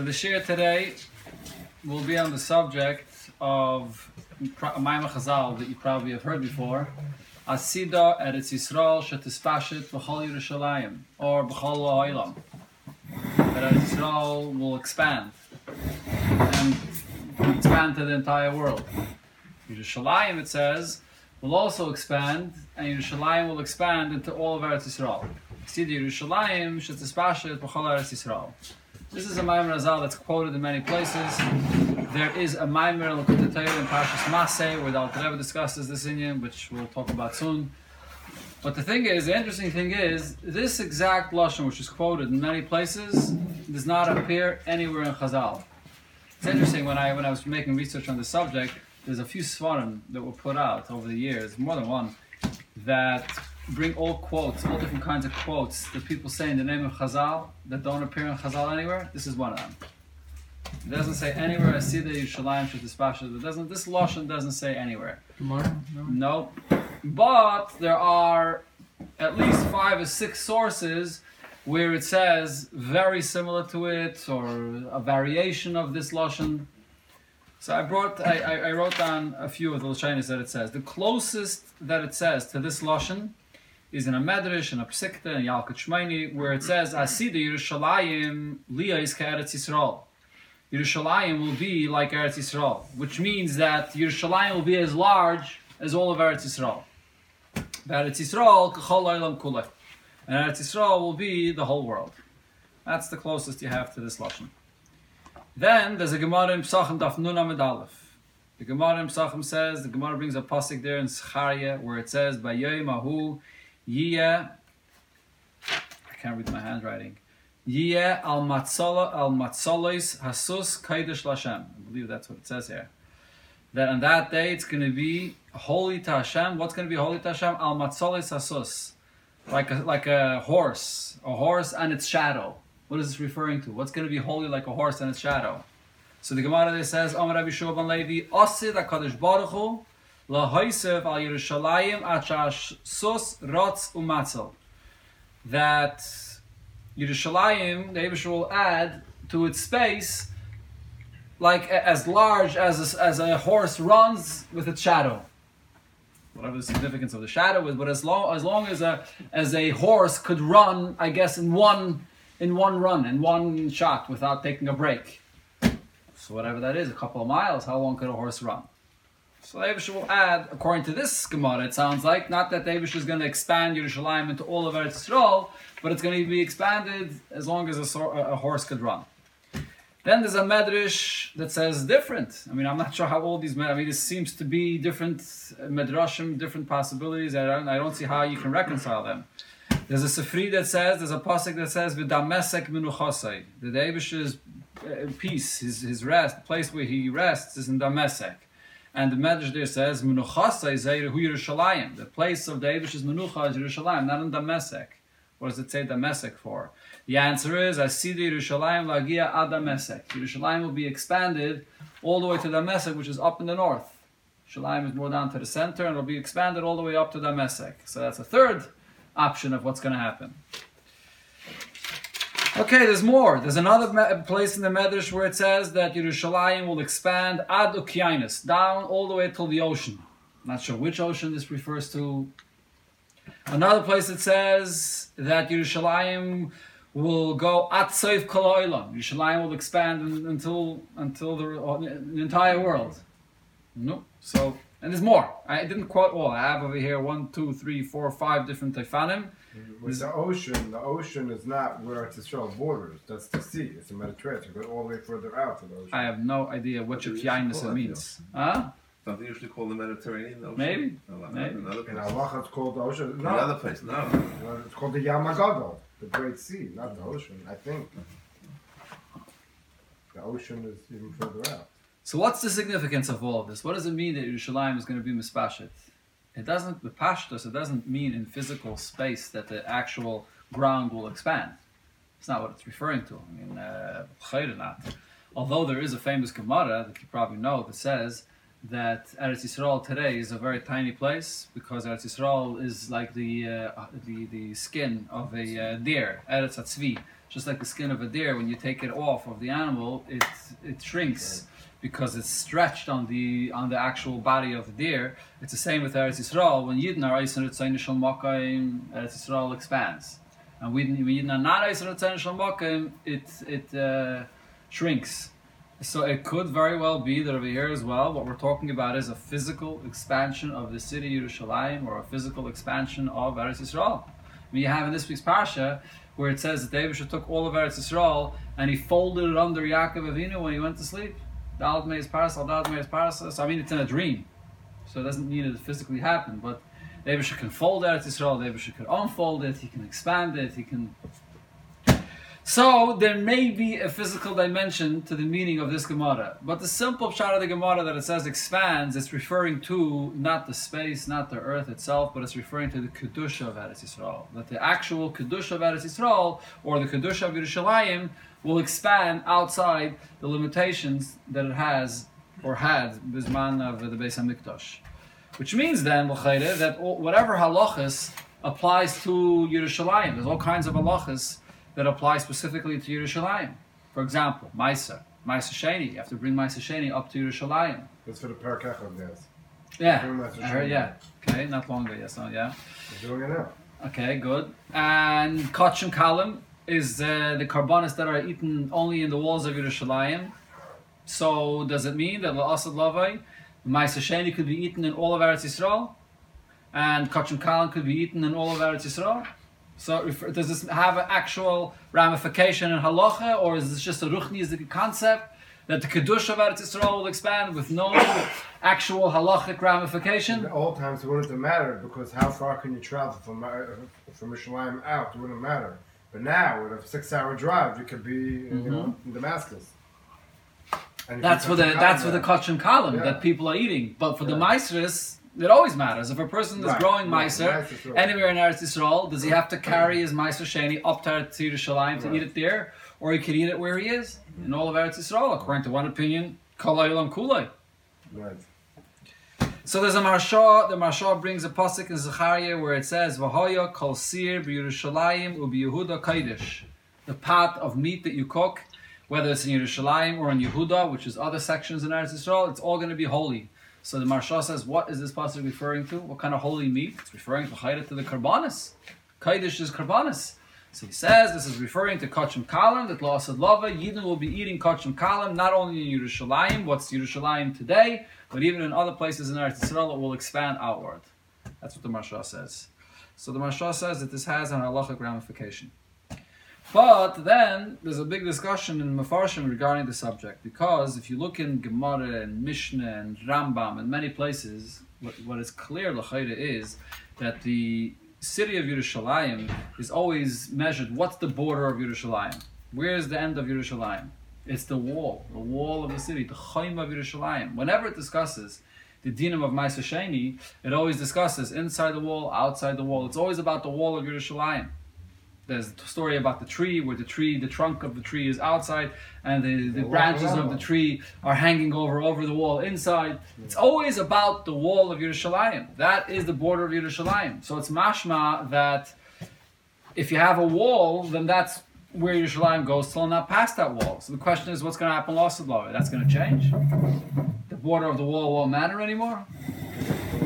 So the shir today will be on the subject of a Maimah Chazal that you probably have heard before. Asida Eretz Yisrael Shetispashit B'chol Yerushalayim or B'chol Ha'olam. Eretz Yisrael will expand and expand to the entire world. Yerushalayim, it says, will also expand, and Yerushalayim will expand into all of Eretz Yisrael. Asida Yerushalayim Shetispashit B'chol Eretz Yisrael. This is a Maimon Razal that's quoted in many places. There is a Maimon in Pashas Maseh where the Alter discusses this inyan, which we'll talk about soon. But the thing is, the interesting thing is, this exact lashon, which is quoted in many places, does not appear anywhere in Chazal. It's interesting when I when I was making research on this subject. There's a few svarim that were put out over the years, more than one, that bring all quotes, all different kinds of quotes that people say in the name of Chazal that don't appear in Chazal anywhere. This is one of them. It doesn't say anywhere. i Asida Yerushalayim Shetispasha. It doesn't. This lashon doesn't say anywhere. Tomorrow? No. No, but there are at least five or six sources where it says very similar to it or a variation of this lashon. So I brought, I, I, I wrote down a few of the lashonis that it says. The closest that it says to this lashon is in a medrash and a psikta and Yalkut Shimoni where it says "I see the Yerushalayim Liya is Eretz Yisrael. Yerushalayim will be like Eretz Yisrael, which means that Yerushalayim will be as large as all of Eretz Yisrael. Eretz Yisrael k'chol olam and Eretz Yisrael will be the whole world. That's the closest you have to this lashon. Then there's a Gemara in Psachim Daf Nun Amid. The Gemara in Psachim says the Gemara brings a pasuk there in Zechariah where it says Mahu Yiyeh. I can't read my handwriting. Yiyeh al matzola al matzolos hasus kaidish lashem. I believe that's what it says here. That on that day it's going to be holy to Hashem. What's going to be holy to Hashem? Al matzolos hasus, like a like a horse, a horse and its shadow. What is this referring to? What's going to be holy like a horse and its shadow? So the Gemara there says, Amar Rabbi Shua ben Levi, Osid HaKadosh Baruch Hu, Lahoisev al Yerushalayim achash sus rotz umatzel. That Yerushalayim, the Abishur will add to its space like as large as a, as a horse runs with its shadow. Whatever the significance of the shadow is, but as long as long as a as a horse could run, I guess in one in one run, in one shot, without taking a break. So whatever that is, a couple of miles, how long could a horse run? So the will add, according to this Gemara, it sounds like, not that the is going to expand Yerushalayim into all of Eretz Yisrael, but it's going to be expanded as long as a, a horse could run. Then there's a medrash that says different. I mean, I'm not sure how all these. med- I mean, this seems to be different uh, medrashim, different possibilities. I don't, I don't see how you can reconcile them. There's a sefri that says, there's a pasuk that says, "V'damesek minuchosei." The Davish's uh, peace, his his rest, the place where he rests is in Damesek. And the Medrash there says, "Menuchasa is Yerushalayim." The place of David's menucha is Yerushalayim, not in Damesek. What does it say Damesek for? The answer is, "Asidi Yerushalayim lagia ad Damesek." Yerushalayim will be expanded all the way to Damesek, which is up in the north. Yerushalayim is more down to the center, and it'll be expanded all the way up to Damesek. So that's a third option of what's going to happen. Okay, there's more. There's another place in the Medrash where it says that Yerushalayim will expand ad Ukianis, down all the way till the ocean. Not sure which ocean this refers to. Another place it says that Yerushalayim will go at Seif Kol Olam. Yerushalayim will expand until until the, uh, the entire world. No, so and there's more. I didn't quote all. I have over here one, two, three, four, five different Taifanim. With the ocean, the ocean is not where it's Israel borders. That's the sea. It's the Mediterranean. You go all the way further out to the ocean. I have no idea what What do you Ukianis call it, means. Huh? Don't they usually call the Mediterranean the ocean? Maybe. Oh, no, Maybe. Another In place. Allah, it's called the ocean. No, Another place. No. No, it's called the Yamagadol, the Great Sea, not the ocean. I think the ocean is even further out. So what's the significance of all of this? What does it mean that Yerushalayim is going to be mispashet? It doesn't, the pashtus, it doesn't mean in physical space that the actual ground will expand. It's not what it's referring to. I mean, uh. Although there is a famous Gemara that you probably know that says that Eretz Yisrael today is a very tiny place because Eretz Yisrael is like the uh, the, the skin of a uh, deer, Eretz Atzvi. Just like the skin of a deer. When you take it off of the animal, it it shrinks because it's stretched on the on the actual body of the deer. It's the same with Eretz Yisrael. When Yidden are Eisner Tzayin Shal Makayim, Eretz Yisrael expands, and when Yidden are not Eisner Tzayin Shal Makayim, it it uh, shrinks. So it could very well be that over here as well, what we're talking about is a physical expansion of the city Yerushalayim or a physical expansion of Eretz Yisrael. We have in this week's parsha where it says that David took all of Eretz Yisrael and he folded it under Yaakov Avinu when he went to sleep. Dalad Meis Parasal, Dalad Meis Parasal. So I mean, it's in a dream, so it doesn't mean it physically happened. But David can fold Eretz Yisrael. David can unfold it. He can expand it. He can so there may be a physical dimension to the meaning of this Gemara, but the simple shot of the Gemara that it says expands, it's referring to not the space, not the earth itself, but it's referring to the kedusha of Eretz Yisrael. That the actual kedusha of Eretz Yisrael or the kedusha of Yerushalayim will expand outside the limitations that it has or had bisman of the Beis Hamikdash. Which means then, that whatever halachas applies to Yerushalayim, there's all kinds of halachas that apply specifically to Yerushalayim. For example, Maisa, Maisa Sheni. You have to bring Maisa Sheni up to Yerushalayim. That's for the Parakechov, yes. Yeah, I heard, yeah. Okay, not long ago, yes, no, yeah. We're doing it now. Okay, good. And Kachim Kalim is uh, the carbonas that are eaten only in the walls of Yerushalayim. So does it mean that La'asad Lavai, Maisa Sheni could be eaten in all of Eretz Yisrael? And Kachim Kalim could be eaten in all of Eretz Yisrael? So does this have an actual ramification in halacha, or is this just a ruchni concept that the kedusha of Eretz Yisrael will expand with no actual halachic ramification? In old times, it wouldn't matter because how far can you travel from uh, from Yerushalayim out? It wouldn't matter. But now, with a six-hour drive, you could be mm-hmm. you know mm-hmm. in Damascus. That's for the that's for the kachim kalim yeah. that people are eating. But for yeah. the maestris, it always matters. If a person is right, growing right, Meiser anywhere in Eretz Yisrael, does he have to carry mm. his Meiser Sheni up to Eretz Yerushalayim to right. eat it there? Or he could eat it where he is, in all of Eretz Yisrael, according to one opinion, Kalay Olam Kulay. Right. So there's a Maharsha, the Maharsha brings a pasuk in Zechariah where it says, V'hoya kol sir b'Yerushalayim u'b'Yehuda kaidish. The pot of meat that you cook, whether it's in Yerushalayim or in Yehuda, which is other sections in Eretz Yisrael, it's all going to be holy. So the Maharsha says, what is this pasuk referring to? What kind of holy meat? It's referring to Chayda to the Karbanis. Kaidish is Karbanis. So he says this is referring to Kachim Kalam, that La'asad Lava, Yidden will be eating Kachim Kalam, not only in Yerushalayim, what's Yerushalayim today, but even in other places in Eretz Yisrael, it will expand outward. That's what the Maharsha says. So the Maharsha says that this has an halachic ramification. But then there's a big discussion in Mefarshim regarding the subject because if you look in Gemara and Mishnah and Rambam and many places, what, what is clear Lachaira is that the city of Yerushalayim is always measured. What's the border of Yerushalayim? Where's the end of Yerushalayim? It's the wall, the wall of the city, the Chaim of Yerushalayim. Whenever it discusses the dinam of Maisa Sheni, it always discusses inside the wall, outside the wall. It's always about the wall of Yerushalayim. There's a story about the tree where the tree, the trunk of the tree is outside, and the, the branches of the tree are hanging over over the wall inside. It's always about the wall of Yerushalayim. That is the border of Yerushalayim. So it's mashma that if you have a wall, then that's where Yerushalayim goes till not past that wall. So the question is, what's going to happen lost That's going to change. The border of the wall won't matter anymore.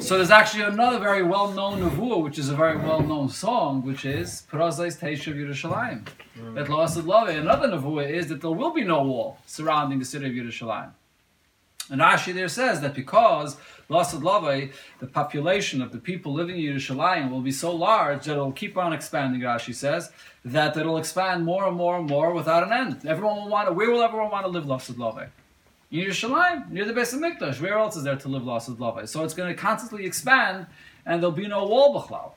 So there's actually another very well-known nevuah, which is a very well-known song, which is Parazais Teishav Yerushalayim. Mm. That La'asad Lave. Another nevuah is that there will be no wall surrounding the city of Yerushalayim. And Rashi there says that because La'asad Lave, the population of the people living in Yerushalayim will be so large that it'll keep on expanding, Rashi says, that it'll expand more and more and more without an end. Everyone will want to, where will everyone want to live La'asad Lave? Yerushalayim, near the Beis Hamikdash. Where else is there to live Lasad Lavai? So it's going to constantly expand, and there'll be no wall b'chlal.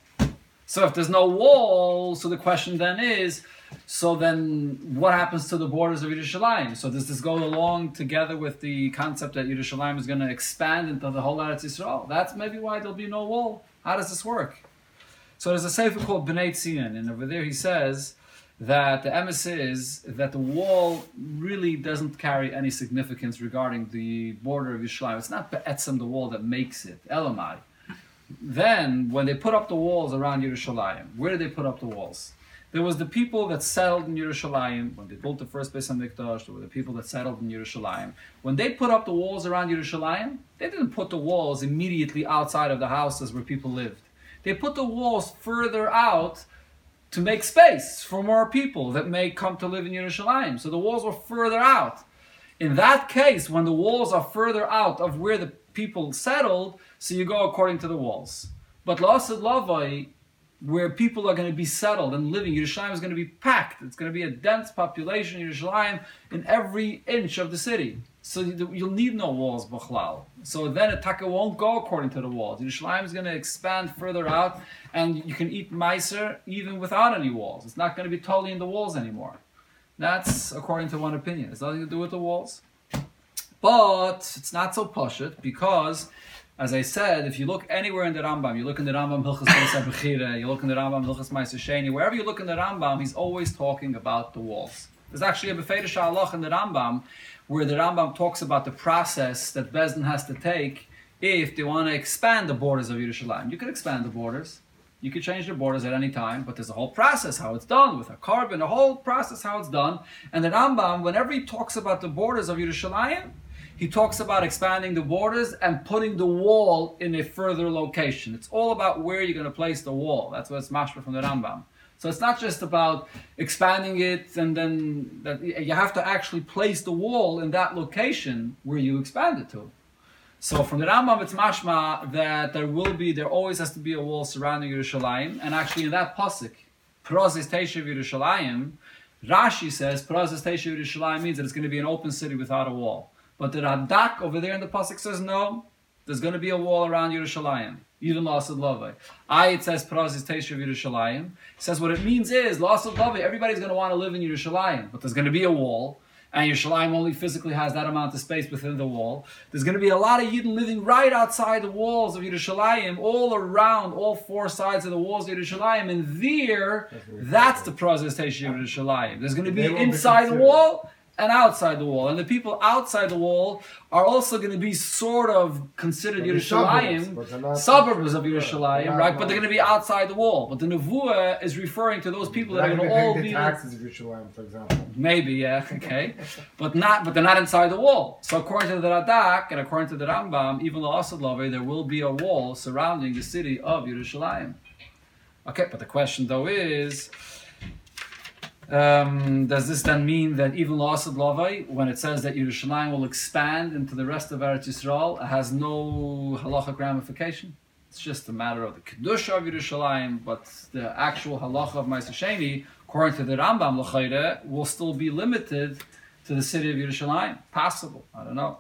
So if there's no wall, so the question then is, so then what happens to the borders of Yerushalayim? So does this go along together with the concept that Yerushalayim is going to expand into the whole Eretz Yisrael? That's maybe why there'll be no wall. How does this work? So there's a sefer called Bnei Tzion, and over there he says that the emes is that the wall really doesn't carry any significance regarding the border of Yerushalayim. It's not Be'etzim, the wall, that makes it, Elamai. Then, when they put up the walls around Yerushalayim, where did they put up the walls? There was the people that settled in Yerushalayim when they built the first Beis Hamikdash. There were the people that settled in Yerushalayim. When they put up the walls around Yerushalayim, they didn't put the walls immediately outside of the houses where people lived. They put the walls further out to make space for more people that may come to live in Yerushalayim. So the walls were further out. In that case, when the walls are further out of where the people settled, so you go according to the walls. But La'asad Lavai, where people are going to be settled and living, Yerushalayim is going to be packed. It's going to be a dense population, Yerushalayim, in every inch of the city. So you'll need no walls, Bachlal. So then a taka won't go according to the walls. Yerushalayim is going to expand further out, and you can eat meiser even without any walls. It's not going to be totally in the walls anymore. That's according to one opinion. It's nothing to do with the walls. But it's not so poshut because, as I said, if you look anywhere in the Rambam, you look in the Rambam Hilchas Bechira, you look in the Rambam Hilchas Meiser Sheni, wherever you look in the Rambam, he's always talking about the walls. There's actually a Befeirish Allah in the Rambam where the Rambam talks about the process that Bezdin has to take if they want to expand the borders of Yerushalayim. You can expand the borders. You can change the borders at any time, but there's a whole process how it's done with a carbon, a whole process how it's done. And the Rambam, whenever he talks about the borders of Yerushalayim, he talks about expanding the borders and putting the wall in a further location. It's all about where you're going to place the wall. That's what's mashma from the Rambam. So it's not just about expanding it and then that you have to actually place the wall in that location where you expand it to. So from the Rambam, it's mashma that there will be, there always has to be a wall surrounding Yerushalayim, and actually in that pasuk, Prozis Teshav Yerushalayim, Rashi says Prozis Teshav Yerushalayim means that it's going to be an open city without a wall. But the Radak over there in the pasuk says no, there's going to be a wall around Yerushalayim. Even Lasad Love. I it says Prozis Teshav Yerushalayim. says what it means is Lasad Love. Everybody's going to want to live in Yerushalayim, but there's going to be a wall and Yerushalayim only physically has that amount of space within the wall. There's going to be a lot of Yidden living right outside the walls of Yerushalayim, all around, all four sides of the walls of Yerushalayim, and there, that's the presentation of Yerushalayim. There's going to be inside the wall and outside the wall. And the people outside the wall are also going to be sort of considered Yerushalayim, suburbs, of Yerushalayim, right? But they're going to be outside the wall. But the Nevuah is referring to those people that are going to all be taxes of Yerushalayim, for example. Maybe, yeah, okay, but not, but they're not inside the wall. So according to the Radak and according to the Rambam, even the Asad there will be a wall surrounding the city of Yerushalayim. Okay, but the question though is. Um, does this then mean that even Lasad Lavai, when it says that Yerushalayim will expand into the rest of Eretz Yisrael, has no halachic ramification? It's just a matter of the kedusha of Yerushalayim, but the actual halacha of Ma'aser according to the Rambam L'chayre, will still be limited to the city of Yerushalayim. Possible, I don't know.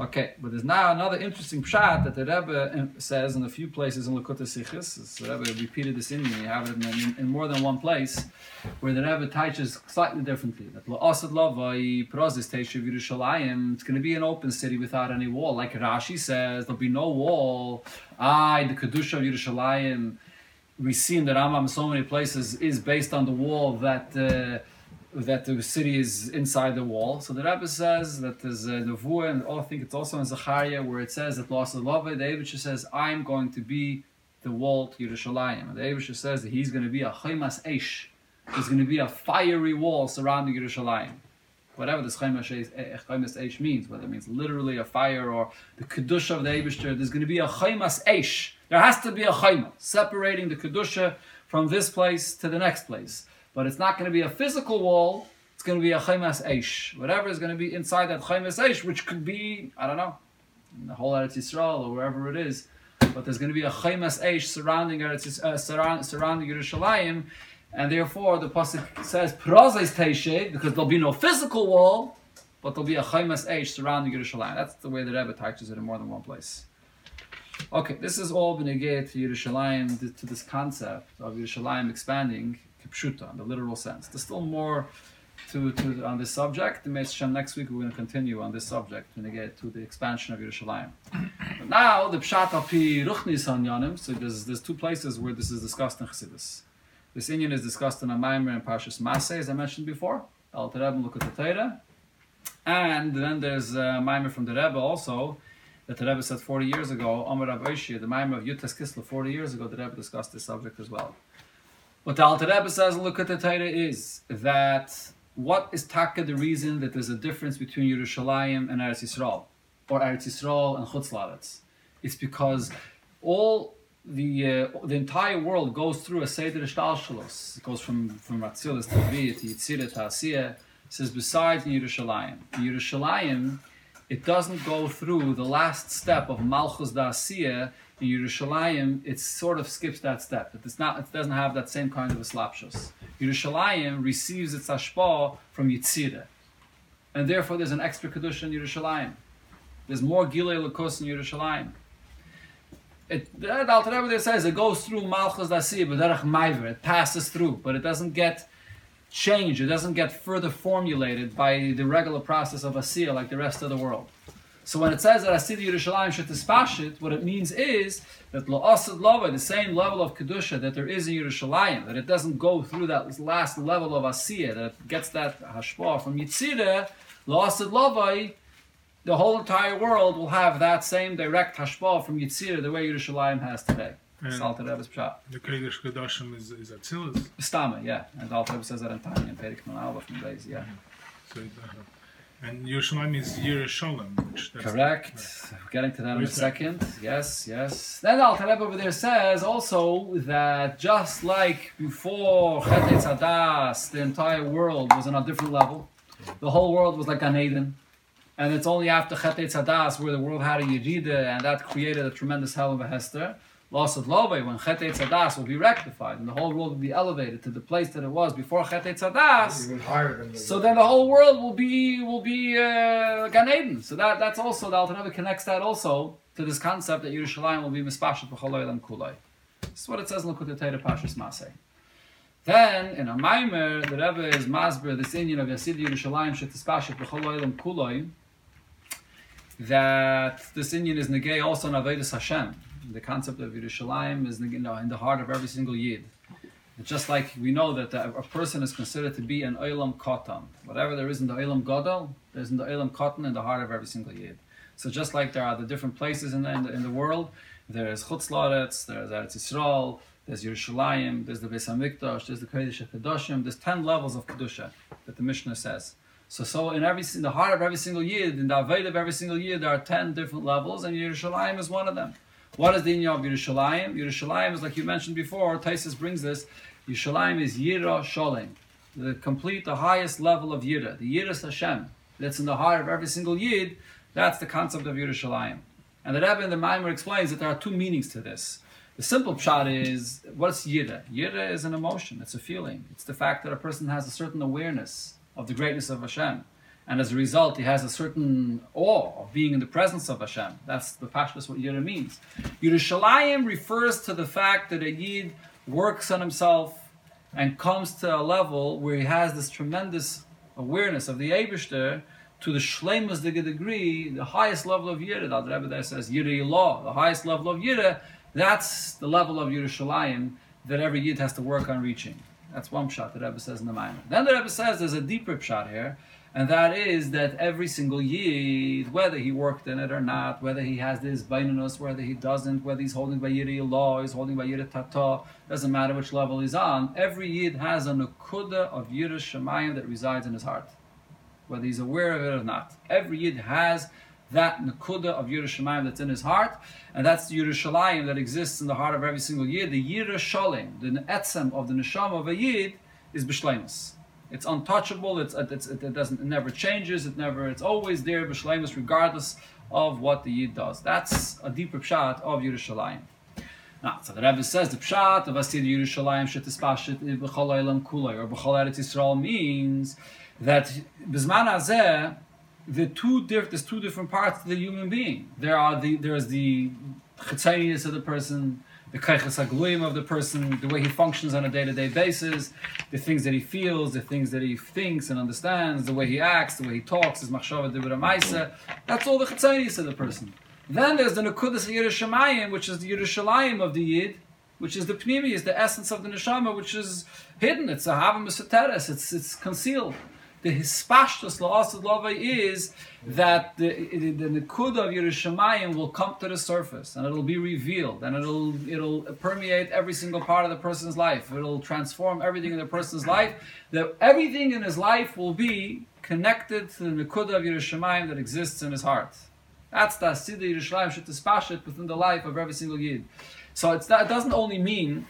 Okay, but there's now another interesting pshat that the Rebbe says in a few places in Likkutei Sichos. The Rebbe repeated this in me. Have it in, in, more than one place, where the Rebbe teaches slightly differently. That La'asad Lavai Prozis Teshuv Yerushalayim. It's going to be an open city without any wall, like Rashi says. There'll be no wall. I, the kedusha of Yerushalayim. We see in the Rambam so many places is based on the wall that. Uh, that the city is inside the wall. So the Rebbe says that there's a nevuah, and I think it's also in Zechariah where it says that the love. The Eivisher says, "I'm going to be the wall to Yerushalayim." And the Eivisher says that he's going to be a chaymas eish. There's going to be a fiery wall surrounding Yerushalayim. Whatever this eh, eh, chaymas eish means, whether it means literally a fire or the kedusha of the Eivisher, there's going to be a chaymas eish. There has to be a chayma separating the kedusha from this place to the next place but it's not going to be a physical wall. It's going to be a chaymas eish. Whatever is going to be inside that chaymas eish, which could be, I don't know, the whole Eretz Yisrael or wherever it is. But there's going to be a chaymas eish surrounding Eretz, uh, surround, surrounding Yerushalayim, and therefore the pasuk says prozes teishe because there'll be no physical wall, but there'll be a chaymas eish surrounding Yerushalayim. That's the way the Rebbe teaches it in more than one place. Okay, this is all been to Yerushalayim to this concept of Yerushalayim expanding kipshuta, the literal sense. There's still more to, to on this subject. Next week we're going to continue on this subject when we get to the expansion of Yerushalayim. But now the pshat api ruchnis hanyanim. So there's there's two places where this is discussed in Chassidus. This inyan is discussed in a Maimer and Parshas Masay, as I mentioned before. Al Rebbe look at and then there's a Maimer from the Rebbe also that the Rebbe said 40 years ago. Amar Rav the Maimer of Yud Tes Kislev 40 years ago. The Rebbe discussed this subject as well. What the Alter Rebbe says, look at the Torah, is that what is taka the reason that there's a difference between Yerushalayim and Eretz Yisrael, or Eretz Yisrael and Chutz La'aretz? It's because all the uh, the entire world goes through a seder shtalshalos. It goes from from Ratzilis to Levi to Yitzira to. Says besides in Yerushalayim, in Yerushalayim, it doesn't go through the last step of Malchus da. In Yerushalayim, it sort of skips that step. It's not. It doesn't have that same kind of a slapshus. Yerushalayim receives its ashpa from Yitzira, and therefore there's an extra kedusha in Yerushalayim. There's more gilei lakos in Yerushalayim. It, the Alter Rebbe there says it goes through Malchus Dasi, but Derech Maiver, it passes through, but it doesn't get changed, it doesn't get further formulated by the regular process of Asiya like the rest of the world. So when it says that Asid Yerushalayim should dispashit, what it means is that La'asad Lava, the same level of Kedusha that there is in Yerushalayim, that it doesn't go through that last level of Asiya, that it gets that Hashpah from Yitzirah, La'asad Lava, the whole entire world will have that same direct hashpah from Yitzir the way Yerushalayim has today. And Alter Rebbe's pshat. the Kodesh Kodashim is, is Atzilus. Stama, yeah. And Alter Rebbe says that in Tanya, in from yeah. So, uh, and Yerushalayim is Yerushalayim, which that's Correct. Getting to that in a that? second. Yes, yes. Then Alter Rebbe over there says also that just like before Chet Hadas, the entire world was on a different level. The whole world was like Gan Eden. And it's only after Chet Hadas where the world had a Yerida and that created a tremendous hell of a Hester. Loss of Love, when Chet Hadas will be rectified and the whole world will be elevated to the place that it was before Chet Hadas. Even higher than the. So then the whole world will be will be uh, Gan Eden. So that that's also the Rebbe connects that also to this concept that Yerushalayim will be mispashet b'choloi lam kuloi. This is what it says in Likkutei Torah Pashas Masei. Then in a Maimer, the Rebbe is masber this inyan of Yasid Yerushalayim shetispashet b'choloi lam kuloi. That this inyan is negay also in Avedis Hashem. The concept of Yerushalayim is you know, in the heart of every single Yid. It's just like we know that a, person is considered to be an Olam Katan. Whatever there is in the Olam Gadol, there's in the Olam Katan in the heart of every single Yid. So just like there are the different places in the, in the, in the world, there's Chutz La'aretz, there's Eretz Yisrael, there's Yerushalayim, there's the Beis Hamikdash, there's the Kodesh HaKadoshim, there's 10 levels of Kedusha that the Mishnah says. So, so in every in the heart of every single Yid, in the Aved of every single Yid, there are 10 different levels, and Yerushalayim is one of them. What is the Inyan of Yerushalayim? Yerushalayim is like you mentioned before, Taisus brings this, Yerushalayim is Yira Sholem, the complete, the highest level of Yira, the Yiras Hashem, that's in the heart of every single Yid, that's the concept of Yerushalayim. And the Rebbe in the Maimer explains that there are two meanings to this. The simple pshat is, what's Yira? Yira is an emotion, it's a feeling. It's the fact that a person has a certain awareness of the greatness of Hashem. And as a result, he has a certain awe of being in the presence of Hashem. That's the pashtus what Yira means. Yerushalayim refers to the fact that a Yid works on himself and comes to a level where he has this tremendous awareness of the Abishter to the shlemus degree, the highest level of Yira. The Rebbe there says Yira law, the highest level of Yira. That's the level of Yerushalayim that every Yid has to work on reaching. That's one pshat the Rebbe says in the Maimon. Then the Rebbe says there's a deeper pshat here, and that is that every single Yid, whether he worked in it or not, whether he has this bainanus, whether he doesn't, whether he's holding by Yiri law, he's holding by Yiri tata, doesn't matter which level he's on, every Yid has a nukuda of Yiri Shemayim that resides in his heart, whether he's aware of it or not. Every Yid has that Nakuda of Yerushalayim that's in his heart, and that's the Yerushalayim that exists in the heart of every single Yid. The Yerushalayim, the etzem of the neshama of a Yid, is b'shleimus. It's untouchable. It's, it's it doesn't it never changes. It never it's always there b'shleimus regardless of what the Yid does. That's a deeper pshat of Yerushalayim. Now, so the Rebbe says the pshat of Asid Yerushalayim shetispashit b'chol olam kulay or b'chol eretz Yisrael means that b'zman hazeh the two diff- there's two different parts of the human being. There are the there's the chitzonius of the person, the kaiches hagluim of the person, the way he functions on a day-to-day basis, the things that he feels, the things that he thinks and understands, the way he acts, the way he talks, his machshava de That's all the chitzonius of the person. Then there's the nekudas Yerushalayim, which is the Yerushalayim of the Yid, which is the pnimi, is the essence of the neshama, which is hidden. It's a esoteris. It's it's concealed. The hispashtus la'asad lava is that the, the, the Nakuda of Yerushalayim will come to the surface and it'll be revealed and it'll it'll permeate every single part of the person's life. It'll transform everything in the person's life. That everything in his life will be connected to the Nakuda of Yerushalayim that exists in his heart. That's the Asidah Yerushalayim should dispashet within the life of every single Yid. So it's that it doesn't only mean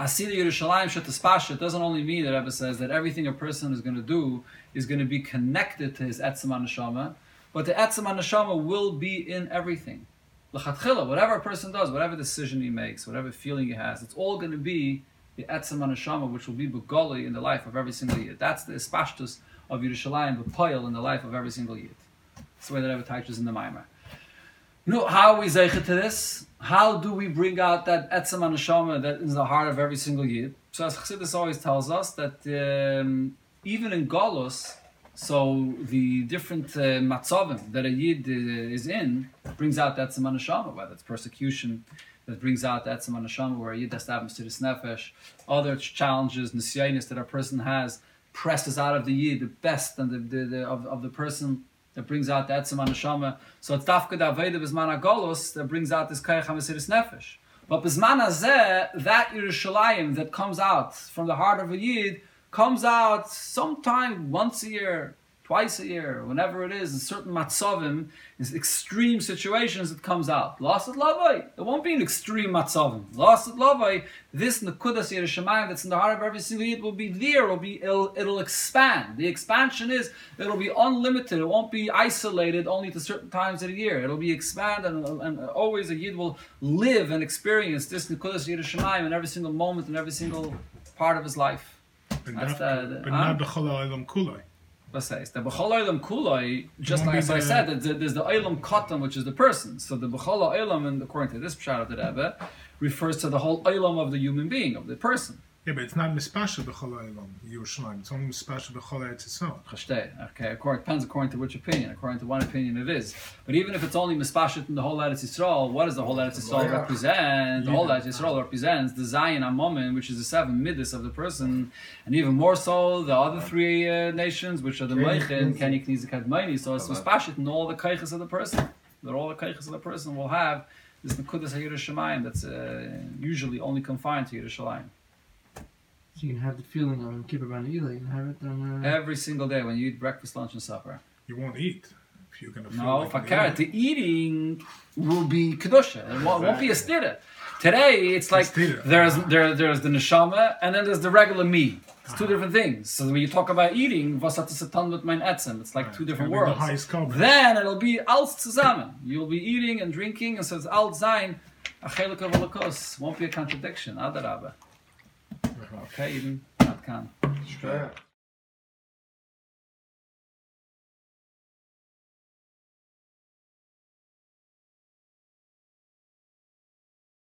Asida Yerushalayim Shetaspasha doesn't only mean that Rebbe says that everything a person is going to do is going to be connected to his Etzem Neshama, but the Etzem Neshama will be in everything. L'chatchila, whatever a person does, whatever decision he makes, whatever feeling he has, it's all going to be the Etzem Neshama, which will be Begoli in the life of every single Yid. That's the Espashtus of Yerushalayim, Bepoil in the life of every single Yid. That's the way that Rebbe teaches in the Maimar. Know, how are we zeichet to this? How do we bring out that etzem neshama that is the heart of every single yid? So as Chassidus always tells us that um, even in Golos, so the different uh, matzavim that a yid uh, is in brings out that etzem neshama, whether it's persecution that brings out that etzem neshama, where a yid has to have Mesiris Nefesh, other challenges, nisyanis that a person has presses out of the yid the best and the, the, the of, of the person that brings out the etzem neshama. So it's dafka da aveda agolus that brings out this kayach hamasiris nefesh. But b'zman hazeh, that Yerushalayim that comes out from the heart of a yid comes out sometime once a year, twice a year, whenever it is, in certain matzavim, in extreme situations, it comes out. Lost at lavai. It won't be an extreme matzavim. Lost at lavai. This nekudas Yerushalayim that's in the heart of every single yid will be there. Will be it'll, it'll expand. The expansion is it'll be unlimited. It won't be isolated only to certain times of the year. It'll be expanded, and, and always a yid will live and experience this nekudas Yerushalayim in every single moment in every single part of his life. But That's not- the- the- but huh? not b'chol ha'olam kuloi. Let's say it's the b'chol olam kuloi. Just like I said, there's the, there's the olam katan, which is the person. So the b'chol olam, and according to this pshat of the Rebbe, refers to the whole olam of the human being, of the person. Yeah, but it's not mispasha b'chol ha'olam Yerushalayim. It's only mispasha b'chol ha'etz Yisrael. Chashtei. Okay, according, depends according to which opinion. According to one opinion, it is. But even if it's only mispashit in the whole Eretz Yisrael, what does the whole Eretz Yisrael Yeah. represent? The whole Eretz Yisrael represents the Zion Amomin, which is the seven midas of the person, and even more so the other three uh, nations, which are the Kenny, Meichin, Knizi. Kenny, Knizi, Kadmaini. So it's mispashit in all the kaiches of the person. That all the kaiches of the person will have this Nekudas HaYerushalayim that's uh, usually only confined to Yerushalayim. So you can have the feeling on Kippur Banila, you can have it on. Uh, Every single day when you eat breakfast, lunch, and supper. You won't eat if you're gonna feel No, like fakar. an idiot. The eating will be kedusha. It won't, won't be a stira. Today it's like stira. there's there there's the neshama and then there's the regular me. It's two different things. So when you talk about eating, was hat es getan mit mein etzem? It's like Right, two different worlds. The. Then it'll be alles zusammen. You'll be eating and drinking, and so it's alt sein. A chelik of holokos won't be a contradiction. Adarabba. Okay, even not can. Yeah.